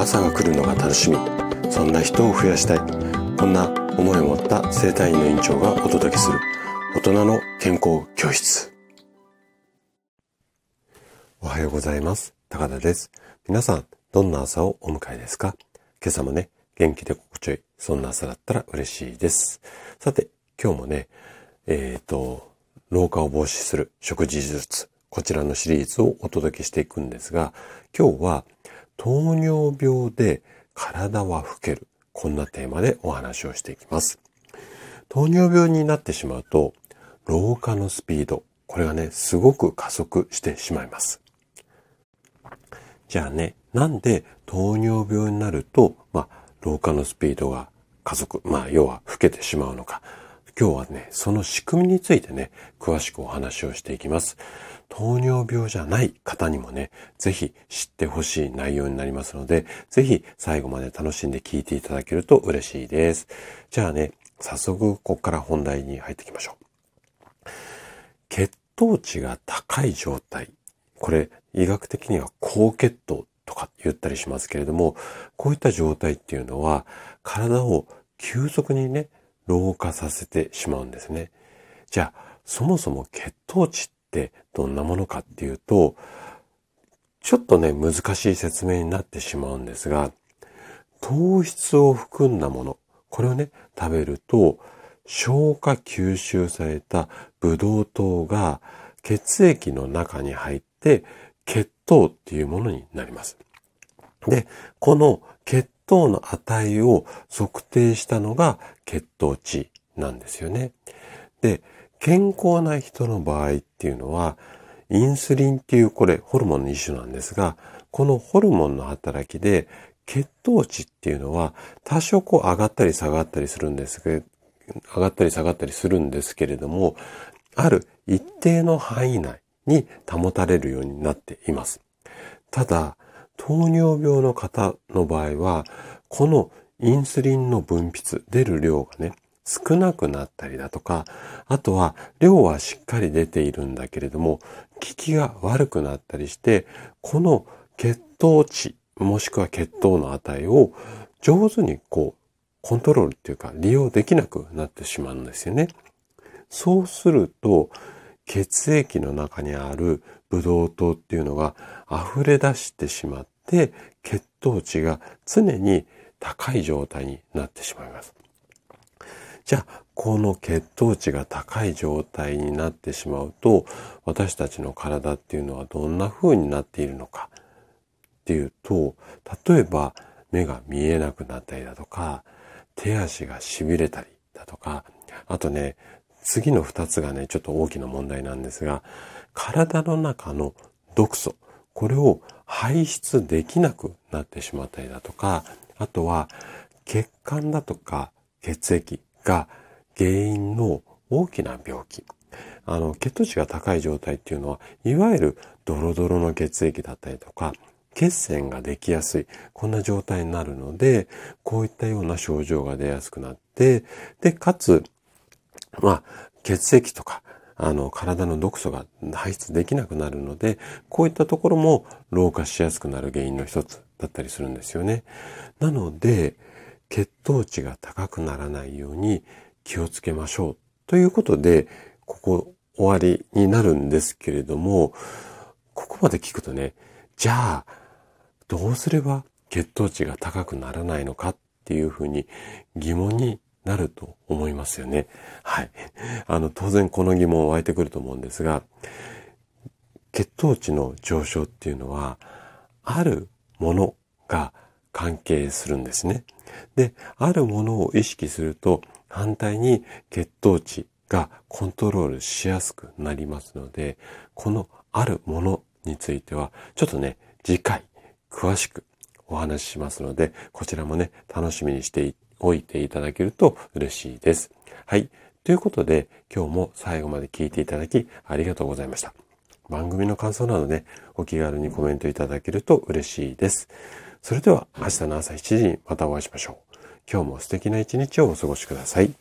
朝が来るのが楽しみ。そんな人を増やしたい。こんな思いを持った生体院の院長がお届けする。大人の健康教室。おはようございます。高田です。皆さんどんな朝をお迎えですか？今朝もね元気で心地よい。そんな朝だったら嬉しいです。さて今日もねえっ、ー、と老化を防止する食事術こちらのシリーズをお届けしていくんですが今日は糖尿病で体は老ける。こんなテーマでお話をしていきます。糖尿病になってしまうと、老化のスピード、これがね、すごく加速してしまいます。じゃあね、なんで糖尿病になると、まあ、老化のスピードが加速、まあ、要は老けてしまうのか。今日はね、その仕組みについてね、詳しくお話をしていきます。糖尿病じゃない方にもね、ぜひ知ってほしい内容になりますので、ぜひ最後まで楽しんで聞いていただけると嬉しいです。じゃあね、早速ここから本題に入っていきましょう。血糖値が高い状態。これ、医学的には高血糖とか言ったりしますけれども、こういった状態っていうのは、体を急速にね、老化させてしまうんですね。じゃあ、そもそも血糖値ってどんなものかっていうと、ちょっとね、難しい説明になってしまうんですが、糖質を含んだもの、これをね、食べると、消化吸収されたブドウ糖が血液の中に入って血糖っていうものになります。で、この血糖の値を測定したのが血糖値なんですよね。で、健康な人の場合っていうのは、インスリンっていうこれホルモンの一種なんですが、このホルモンの働きで血糖値っていうのは多少こう上がったり下がったりするんですけど、上がったり下がったりするんですけれども、ある一定の範囲内に保たれるようになっています。ただ、糖尿病の方の場合は、このインスリンの分泌、出る量がね、少なくなったりだとか、あとは量はしっかり出ているんだけれども、効きが悪くなったりして、この血糖値、もしくは血糖の値を上手にこう、コントロールっていうか利用できなくなってしまうんですよね。そうすると、血液の中にあるブドウ糖っていうのが溢れ出してしまって、血糖値が常に高い状態になってしまいます。じゃあ、この血糖値が高い状態になってしまうと、私たちの体っていうのはどんな風になっているのか？っていうと、例えば目が見えなくなったりだとか、手足が痺れたりだとか、あとね、次の二つがね、ちょっと大きな問題なんですが、体の中の毒素、これを排出できなくなってしまったりだとか、あとは血管だとか血液が原因の大きな病気。あの、血糖値が高い状態っていうのは、いわゆるドロドロの血液だったりとか、血栓ができやすい、こんな状態になるので、こういったような症状が出やすくなって、で、かつ、まあ、血液とか、あの、体の毒素が排出できなくなるので、こういったところも老化しやすくなる原因の一つだったりするんですよね。なので、血糖値が高くならないように気をつけましょうということで、ここ終わりになるんですけれども、ここまで聞くとね、じゃあ、どうすれば血糖値が高くならないのかっていうふうに疑問になると思いますよね。はい。あの、当然この疑問湧いてくると思うんですが、血糖値の上昇っていうのは、あるものが関係するんですね。で、あるものを意識すると反対に血糖値がコントロールしやすくなりますので、このあるものについてはちょっとね、次回詳しくお話ししますので、こちらもね、楽しみにしておいていただけると嬉しいです。はい。ということで、今日も最後まで聞いていただきありがとうございました。番組の感想などね、お気軽にコメントいただけると嬉しいです。それでは明日の朝7時にまたお会いしましょう。今日も素敵な一日をお過ごしください。